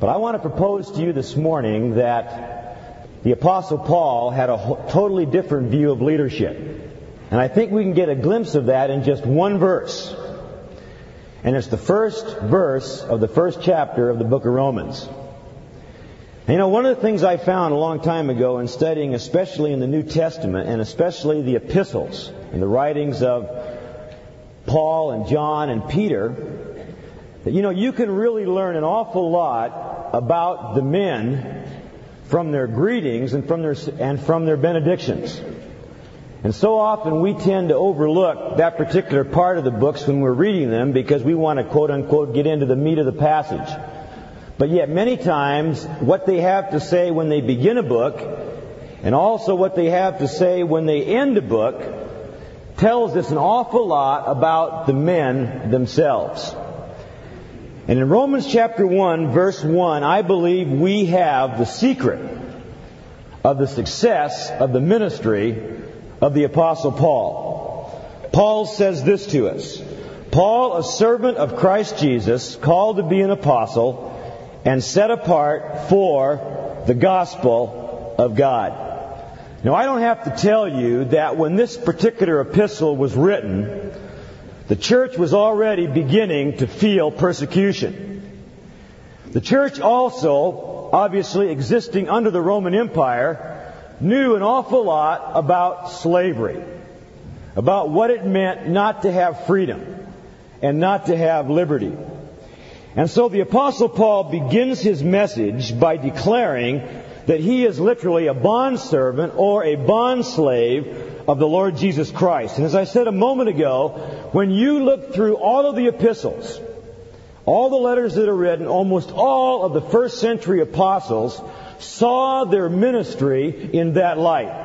But I want to propose to you this morning that the Apostle Paul had a totally different view of leadership. And I think we can get a glimpse of that in just one verse. And it's the first verse of the first chapter of the book of Romans. And you know, one of the things I found a long time ago in studying, especially in the New Testament, and especially the epistles and the writings of Paul and John and Peter, that you know, you can really learn an awful lot about the men from their greetings and from their, and from their benedictions. And so often we tend to overlook that particular part of the books when we're reading them because we want to quote unquote get into the meat of the passage. But yet many times what they have to say when they begin a book and also what they have to say when they end a book tells us an awful lot about the men themselves. And in Romans chapter 1 verse 1, I believe we have the secret of the success of the ministry of the Apostle Paul. Paul says this to us Paul, a servant of Christ Jesus, called to be an apostle, and set apart for the gospel of God. Now, I don't have to tell you that when this particular epistle was written, the church was already beginning to feel persecution. The church also, obviously existing under the Roman Empire, knew an awful lot about slavery, about what it meant not to have freedom and not to have liberty. And so the apostle Paul begins his message by declaring that he is literally a bondservant or a bondslave of the Lord Jesus Christ. And as I said a moment ago, when you look through all of the epistles, all the letters that are written, almost all of the first century apostles saw their ministry in that light.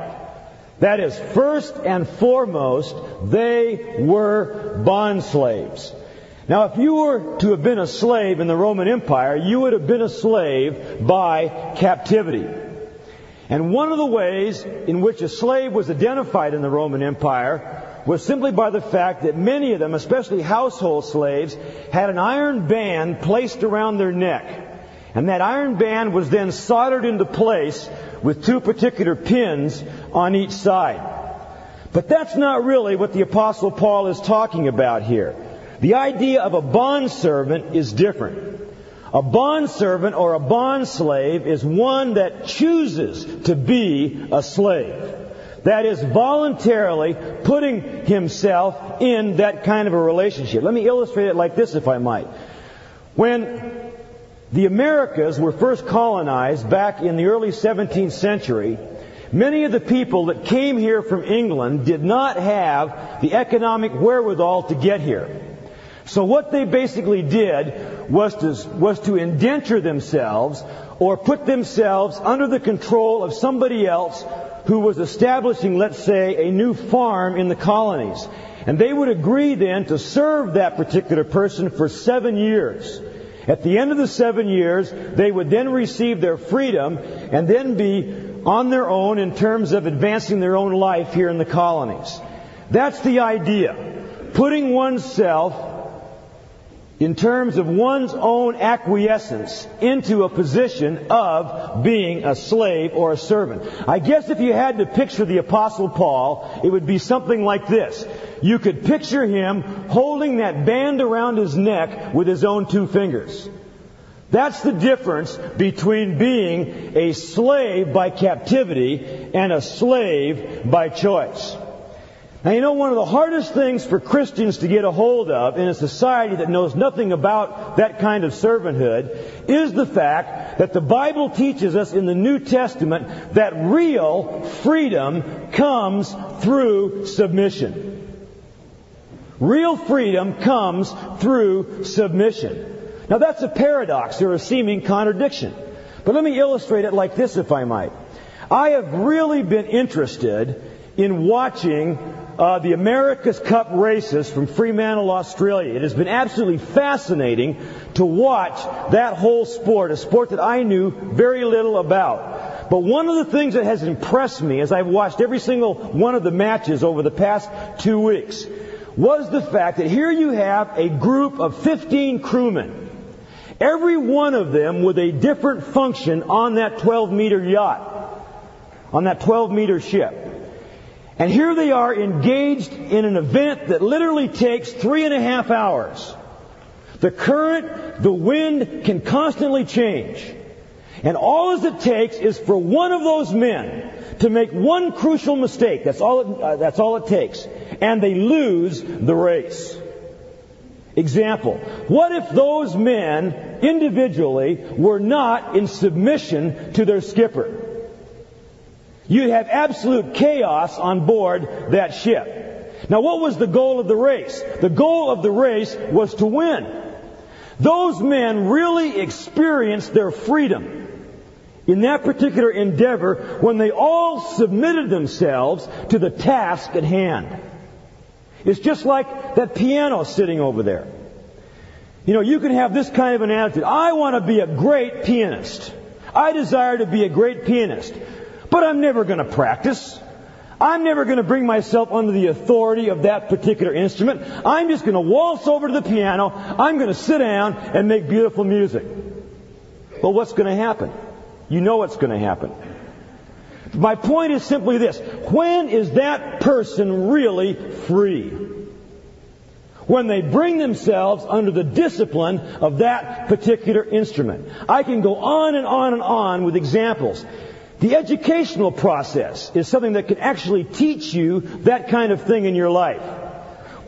That is, first and foremost, they were bond slaves. Now, if you were to have been a slave in the Roman Empire, you would have been a slave by captivity. And one of the ways in which a slave was identified in the Roman Empire was simply by the fact that many of them, especially household slaves, had an iron band placed around their neck. And that iron band was then soldered into place with two particular pins on each side. But that's not really what the apostle Paul is talking about here. The idea of a bondservant is different. A bondservant or a bond slave is one that chooses to be a slave. That is voluntarily putting himself in that kind of a relationship. Let me illustrate it like this if I might. When the Americas were first colonized back in the early 17th century. Many of the people that came here from England did not have the economic wherewithal to get here. So what they basically did was to, was to indenture themselves or put themselves under the control of somebody else who was establishing, let's say, a new farm in the colonies. And they would agree then to serve that particular person for seven years. At the end of the seven years, they would then receive their freedom and then be on their own in terms of advancing their own life here in the colonies. That's the idea. Putting oneself in terms of one's own acquiescence into a position of being a slave or a servant. I guess if you had to picture the apostle Paul, it would be something like this. You could picture him holding that band around his neck with his own two fingers. That's the difference between being a slave by captivity and a slave by choice. Now, you know, one of the hardest things for Christians to get a hold of in a society that knows nothing about that kind of servanthood is the fact that the Bible teaches us in the New Testament that real freedom comes through submission. Real freedom comes through submission. Now, that's a paradox or a seeming contradiction. But let me illustrate it like this, if I might. I have really been interested in watching uh, the America's Cup races from Fremantle, Australia. It has been absolutely fascinating to watch that whole sport, a sport that I knew very little about. But one of the things that has impressed me as I've watched every single one of the matches over the past two weeks was the fact that here you have a group of 15 crewmen. Every one of them with a different function on that 12 meter yacht, on that 12 meter ship. And here they are engaged in an event that literally takes three and a half hours. The current, the wind can constantly change. And all it takes is for one of those men to make one crucial mistake. That's all it, uh, that's all it takes. And they lose the race. Example. What if those men individually were not in submission to their skipper? You'd have absolute chaos on board that ship. Now what was the goal of the race? The goal of the race was to win. Those men really experienced their freedom in that particular endeavor when they all submitted themselves to the task at hand. It's just like that piano sitting over there. You know, you can have this kind of an attitude. I want to be a great pianist. I desire to be a great pianist. But I'm never going to practice. I'm never going to bring myself under the authority of that particular instrument. I'm just going to waltz over to the piano. I'm going to sit down and make beautiful music. Well, what's going to happen? You know what's going to happen. My point is simply this. When is that person really free? When they bring themselves under the discipline of that particular instrument. I can go on and on and on with examples. The educational process is something that can actually teach you that kind of thing in your life.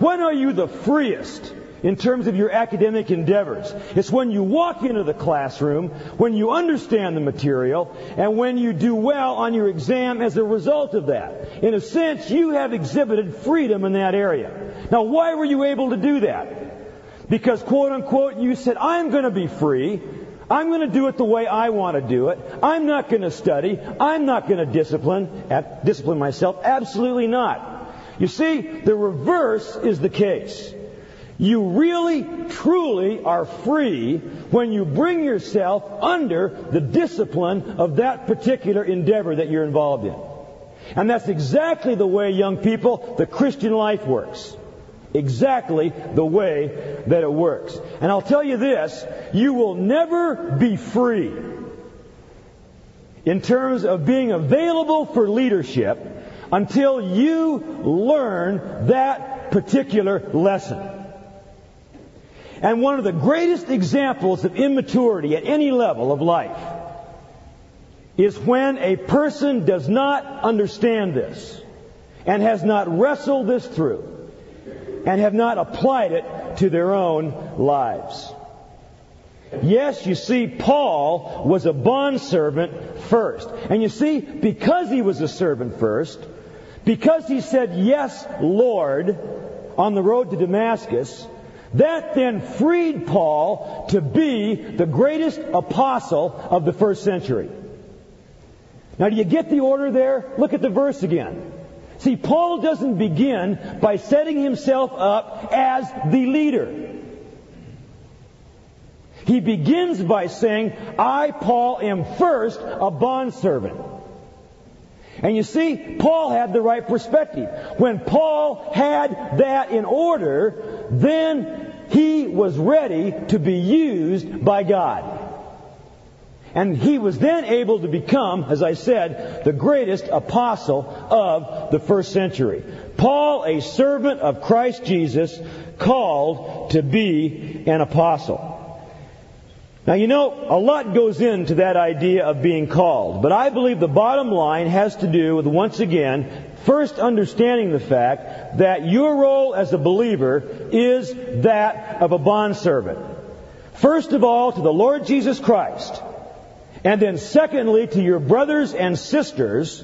When are you the freest? in terms of your academic endeavors. It's when you walk into the classroom, when you understand the material, and when you do well on your exam as a result of that. In a sense, you have exhibited freedom in that area. Now, why were you able to do that? Because, quote unquote, you said, I'm going to be free. I'm going to do it the way I want to do it. I'm not going to study. I'm not going to discipline, discipline myself. Absolutely not. You see, the reverse is the case. You really, truly are free when you bring yourself under the discipline of that particular endeavor that you're involved in. And that's exactly the way, young people, the Christian life works. Exactly the way that it works. And I'll tell you this, you will never be free in terms of being available for leadership until you learn that particular lesson. And one of the greatest examples of immaturity at any level of life is when a person does not understand this and has not wrestled this through and have not applied it to their own lives. Yes, you see, Paul was a bondservant first. And you see, because he was a servant first, because he said, Yes, Lord, on the road to Damascus, that then freed Paul to be the greatest apostle of the first century. Now, do you get the order there? Look at the verse again. See, Paul doesn't begin by setting himself up as the leader. He begins by saying, I, Paul, am first a bondservant. And you see, Paul had the right perspective. When Paul had that in order, then he was ready to be used by God. And he was then able to become, as I said, the greatest apostle of the first century. Paul, a servant of Christ Jesus, called to be an apostle. Now, you know, a lot goes into that idea of being called, but I believe the bottom line has to do with, once again, first understanding the fact that your role as a believer is that of a bondservant. First of all, to the Lord Jesus Christ, and then secondly, to your brothers and sisters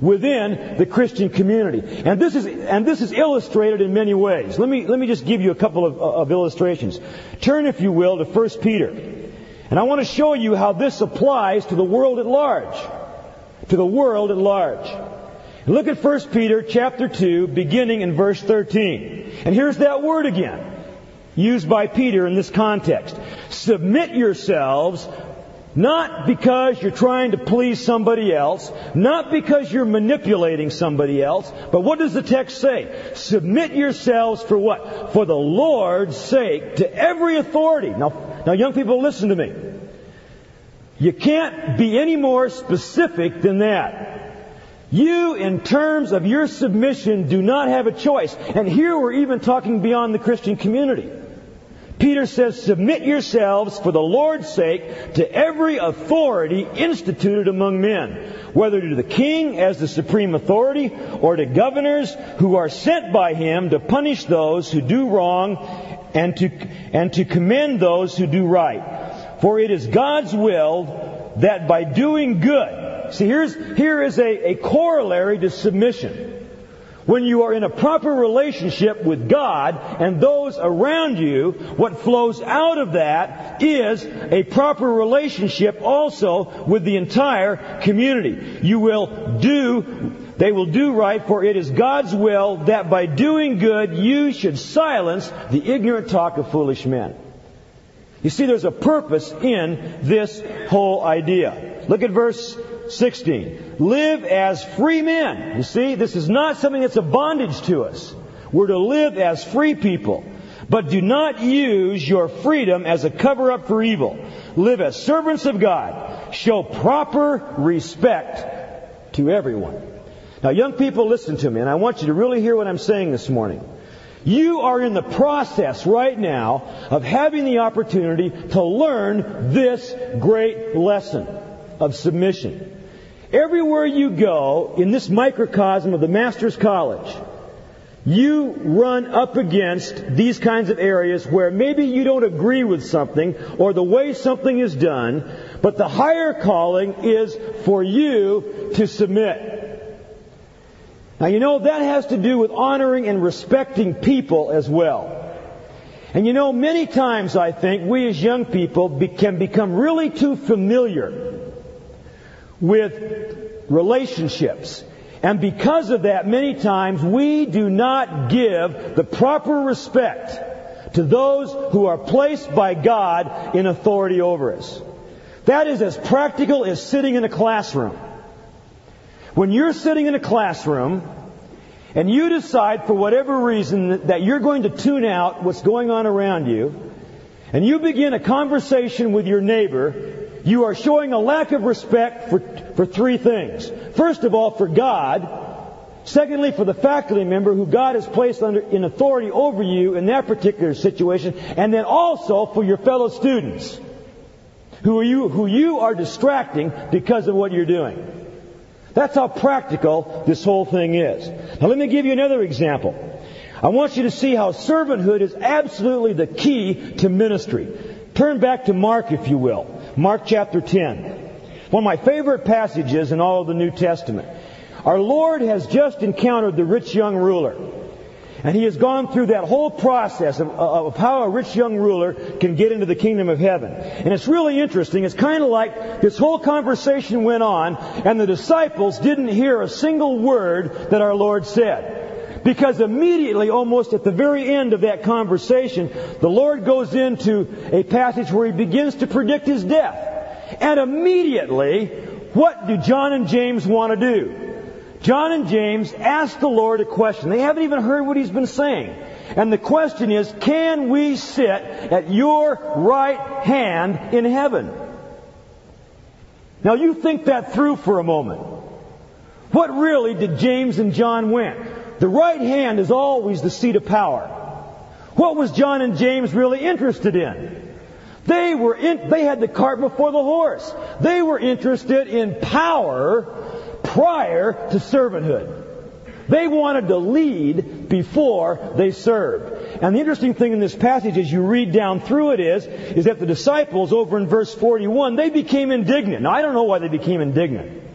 within the Christian community. And this is, and this is illustrated in many ways. Let me, let me just give you a couple of, of illustrations. Turn, if you will, to 1 Peter. And I want to show you how this applies to the world at large. To the world at large. Look at 1 Peter chapter 2, beginning in verse 13. And here's that word again, used by Peter in this context. Submit yourselves not because you're trying to please somebody else, not because you're manipulating somebody else, but what does the text say? Submit yourselves for what? For the Lord's sake to every authority. Now, Now, young people, listen to me. You can't be any more specific than that. You, in terms of your submission, do not have a choice. And here we're even talking beyond the Christian community. Peter says, Submit yourselves for the Lord's sake to every authority instituted among men, whether to the king as the supreme authority, or to governors who are sent by him to punish those who do wrong and to, and to commend those who do right. For it is God's will that by doing good, See, here's, here is a, a corollary to submission. When you are in a proper relationship with God and those around you, what flows out of that is a proper relationship also with the entire community. You will do, they will do right, for it is God's will that by doing good you should silence the ignorant talk of foolish men. You see, there's a purpose in this whole idea. Look at verse 16. Live as free men. You see, this is not something that's a bondage to us. We're to live as free people. But do not use your freedom as a cover up for evil. Live as servants of God. Show proper respect to everyone. Now, young people, listen to me, and I want you to really hear what I'm saying this morning. You are in the process right now of having the opportunity to learn this great lesson of submission. Everywhere you go in this microcosm of the Master's College, you run up against these kinds of areas where maybe you don't agree with something or the way something is done, but the higher calling is for you to submit. Now you know that has to do with honoring and respecting people as well. And you know, many times I think we as young people be, can become really too familiar with relationships. And because of that, many times we do not give the proper respect to those who are placed by God in authority over us. That is as practical as sitting in a classroom. When you're sitting in a classroom and you decide for whatever reason that you're going to tune out what's going on around you, and you begin a conversation with your neighbor you are showing a lack of respect for, for three things. First of all, for God. Secondly, for the faculty member who God has placed under, in authority over you in that particular situation. And then also for your fellow students who you, who you are distracting because of what you're doing. That's how practical this whole thing is. Now let me give you another example. I want you to see how servanthood is absolutely the key to ministry. Turn back to Mark, if you will. Mark chapter 10. One of my favorite passages in all of the New Testament. Our Lord has just encountered the rich young ruler. And he has gone through that whole process of, of, how a rich young ruler can get into the kingdom of heaven. And it's really interesting. It's kind of like this whole conversation went on and the disciples didn't hear a single word that our Lord said. Because immediately, almost at the very end of that conversation, the Lord goes into a passage where he begins to predict his death. And immediately, what do John and James want to do? John and James ask the Lord a question. They haven't even heard what he's been saying. And the question is, can we sit at your right hand in heaven? Now you think that through for a moment. What really did James and John want? The right hand is always the seat of power. What was John and James really interested in? They were in, they had the cart before the horse. They were interested in power prior to servanthood. They wanted to lead before they served. And the interesting thing in this passage as you read down through it is, is that the disciples over in verse 41, they became indignant. Now I don't know why they became indignant.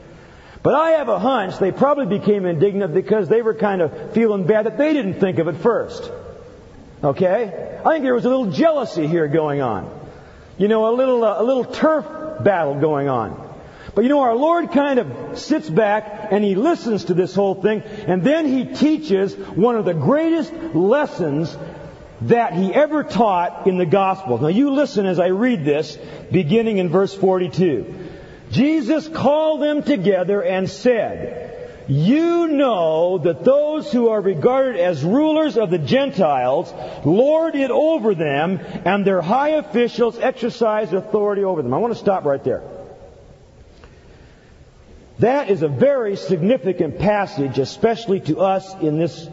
But I have a hunch they probably became indignant because they were kind of feeling bad that they didn't think of it first. Okay? I think there was a little jealousy here going on. You know, a little, uh, a little turf battle going on. But you know, our Lord kind of sits back and He listens to this whole thing, and then He teaches one of the greatest lessons that He ever taught in the Gospels. Now you listen as I read this, beginning in verse 42. Jesus called them together and said, You know that those who are regarded as rulers of the Gentiles lord it over them, and their high officials exercise authority over them. I want to stop right there. That is a very significant passage, especially to us in this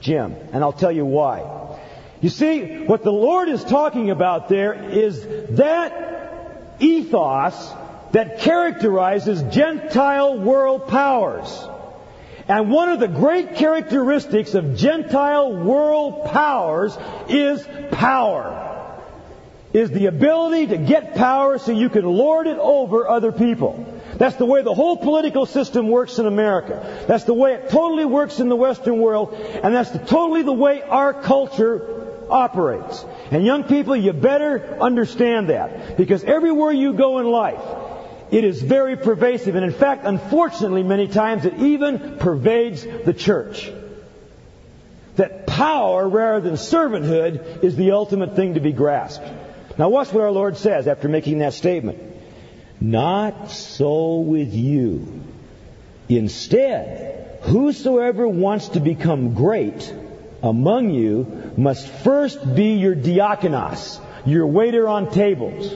gym, and I'll tell you why. You see, what the Lord is talking about there is that ethos that characterizes Gentile world powers. And one of the great characteristics of Gentile world powers is power. Is the ability to get power so you can lord it over other people. That's the way the whole political system works in America. That's the way it totally works in the Western world. And that's the, totally the way our culture operates. And young people, you better understand that. Because everywhere you go in life, it is very pervasive. And in fact, unfortunately, many times it even pervades the church. That power rather than servanthood is the ultimate thing to be grasped. Now watch what our Lord says after making that statement. Not so with you. Instead, whosoever wants to become great among you must first be your diakonos, your waiter on tables.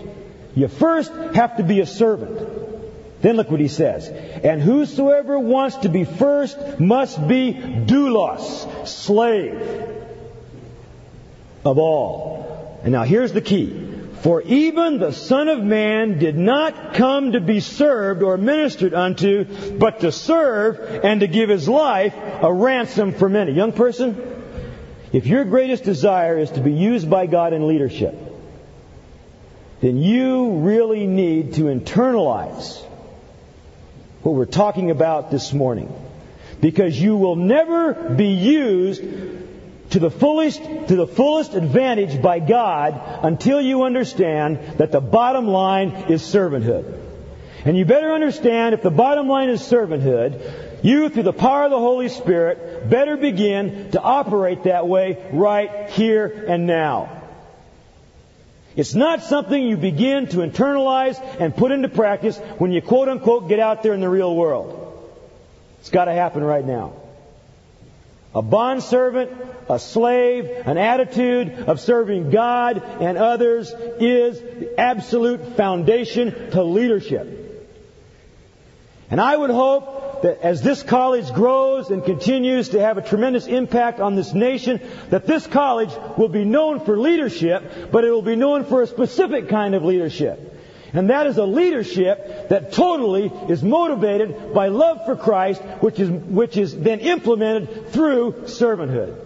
You first have to be a servant. Then look what he says. And whosoever wants to be first must be doulos, slave of all. And now here's the key. For even the Son of Man did not come to be served or ministered unto, but to serve and to give his life a ransom for many. Young person, if your greatest desire is to be used by God in leadership, then you really need to internalize what we're talking about this morning. Because you will never be used to the fullest, to the fullest advantage by God until you understand that the bottom line is servanthood. And you better understand if the bottom line is servanthood, you, through the power of the Holy Spirit, better begin to operate that way right here and now. It's not something you begin to internalize and put into practice when you quote unquote get out there in the real world. It's got to happen right now. A bondservant, a slave, an attitude of serving God and others is the absolute foundation to leadership. And I would hope that as this college grows and continues to have a tremendous impact on this nation, that this college will be known for leadership, but it will be known for a specific kind of leadership. And that is a leadership that totally is motivated by love for Christ, which is, which is then implemented through servanthood.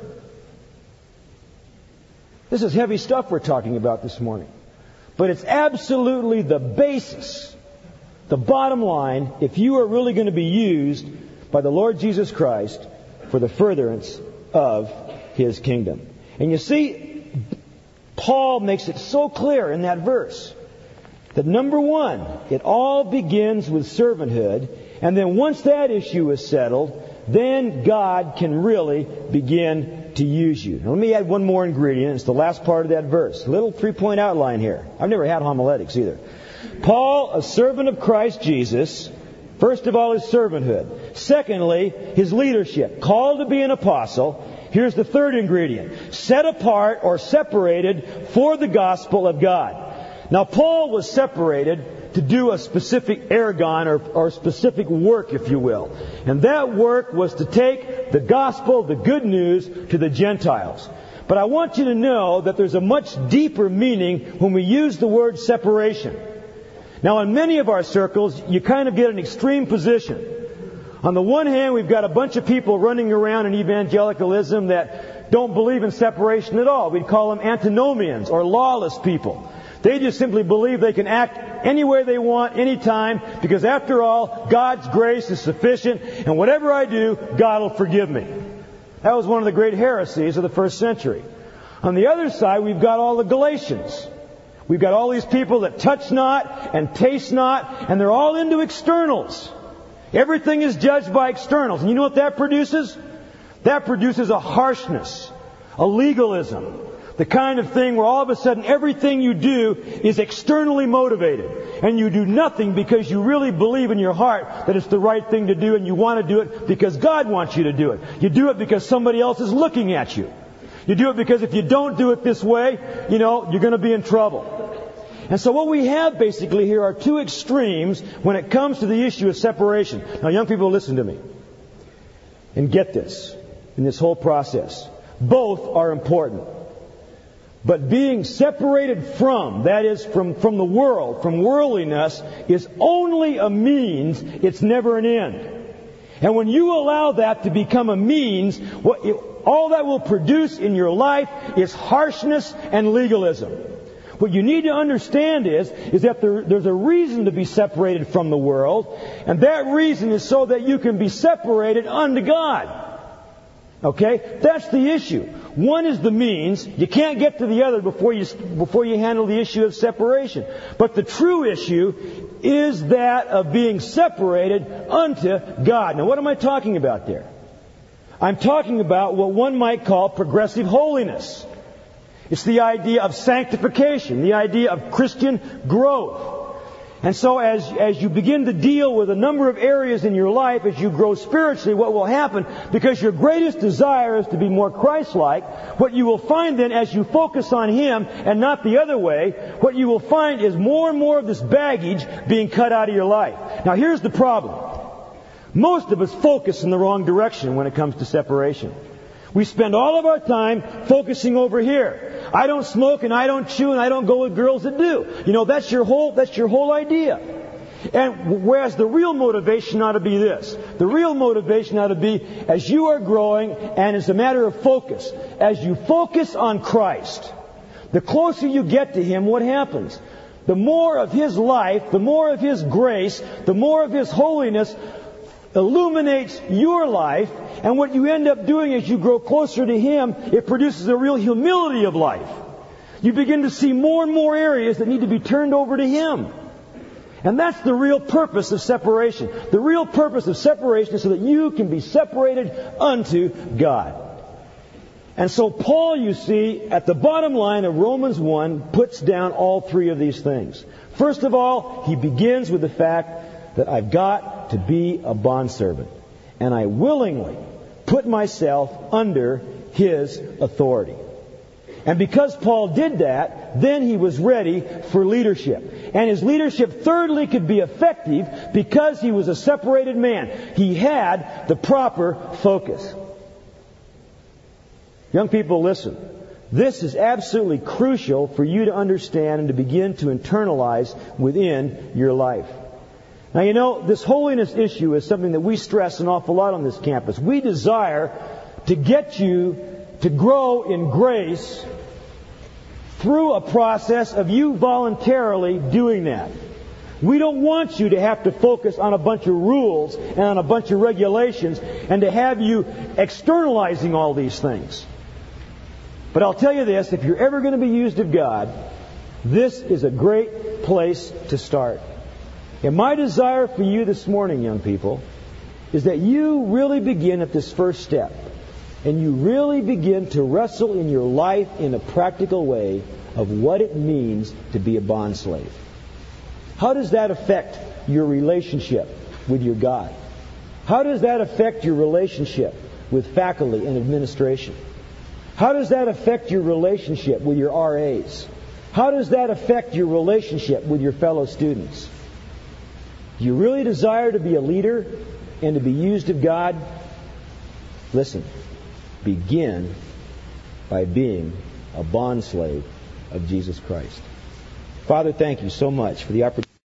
This is heavy stuff we're talking about this morning. But it's absolutely the basis the bottom line, if you are really going to be used by the Lord Jesus Christ for the furtherance of His kingdom. And you see, Paul makes it so clear in that verse that number one, it all begins with servanthood, and then once that issue is settled, then God can really begin to use you. Now let me add one more ingredient. It's the last part of that verse. Little three point outline here. I've never had homiletics either. Paul, a servant of Christ Jesus, first of all, his servanthood. Secondly, his leadership. Called to be an apostle. Here's the third ingredient. Set apart or separated for the gospel of God. Now, Paul was separated to do a specific ergon or, or specific work, if you will. And that work was to take the gospel, the good news, to the Gentiles. But I want you to know that there's a much deeper meaning when we use the word separation. Now, in many of our circles, you kind of get an extreme position. On the one hand, we've got a bunch of people running around in evangelicalism that don't believe in separation at all. We'd call them antinomians or lawless people. They just simply believe they can act any way they want, anytime, because after all, God's grace is sufficient, and whatever I do, God will forgive me. That was one of the great heresies of the first century. On the other side, we've got all the Galatians. We've got all these people that touch not and taste not, and they're all into externals. Everything is judged by externals. And you know what that produces? That produces a harshness, a legalism. The kind of thing where all of a sudden everything you do is externally motivated. And you do nothing because you really believe in your heart that it's the right thing to do and you want to do it because God wants you to do it. You do it because somebody else is looking at you. You do it because if you don't do it this way, you know, you're going to be in trouble. And so what we have basically here are two extremes when it comes to the issue of separation. Now young people listen to me. And get this in this whole process. Both are important. But being separated from, that is, from, from the world, from worldliness, is only a means, it's never an end. And when you allow that to become a means, all that will produce in your life is harshness and legalism. What you need to understand is, is that there, there's a reason to be separated from the world, and that reason is so that you can be separated unto God. Okay? That's the issue. One is the means. You can't get to the other before you, before you handle the issue of separation. But the true issue is that of being separated unto God. Now what am I talking about there? I'm talking about what one might call progressive holiness. It's the idea of sanctification, the idea of Christian growth. And so as, as you begin to deal with a number of areas in your life, as you grow spiritually, what will happen, because your greatest desire is to be more Christ-like, what you will find then as you focus on Him and not the other way, what you will find is more and more of this baggage being cut out of your life. Now here's the problem. Most of us focus in the wrong direction when it comes to separation. We spend all of our time focusing over here. I don't smoke and I don't chew and I don't go with girls that do. You know, that's your whole, that's your whole idea. And whereas the real motivation ought to be this. The real motivation ought to be as you are growing and it's a matter of focus. As you focus on Christ, the closer you get to Him, what happens? The more of His life, the more of His grace, the more of His holiness illuminates your life, and what you end up doing as you grow closer to Him, it produces a real humility of life. You begin to see more and more areas that need to be turned over to Him. And that's the real purpose of separation. The real purpose of separation is so that you can be separated unto God. And so Paul, you see, at the bottom line of Romans 1, puts down all three of these things. First of all, he begins with the fact that I've got to be a bondservant. And I willingly put myself under his authority. And because Paul did that, then he was ready for leadership. And his leadership, thirdly, could be effective because he was a separated man. He had the proper focus. Young people, listen. This is absolutely crucial for you to understand and to begin to internalize within your life. Now, you know, this holiness issue is something that we stress an awful lot on this campus. We desire to get you to grow in grace through a process of you voluntarily doing that. We don't want you to have to focus on a bunch of rules and on a bunch of regulations and to have you externalizing all these things. But I'll tell you this, if you're ever going to be used of God, this is a great place to start. And my desire for you this morning, young people, is that you really begin at this first step. And you really begin to wrestle in your life in a practical way of what it means to be a bond slave. How does that affect your relationship with your God? How does that affect your relationship with faculty and administration? How does that affect your relationship with your RAs? How does that affect your relationship with your fellow students? You really desire to be a leader and to be used of God? Listen, begin by being a bondslave of Jesus Christ. Father, thank you so much for the opportunity.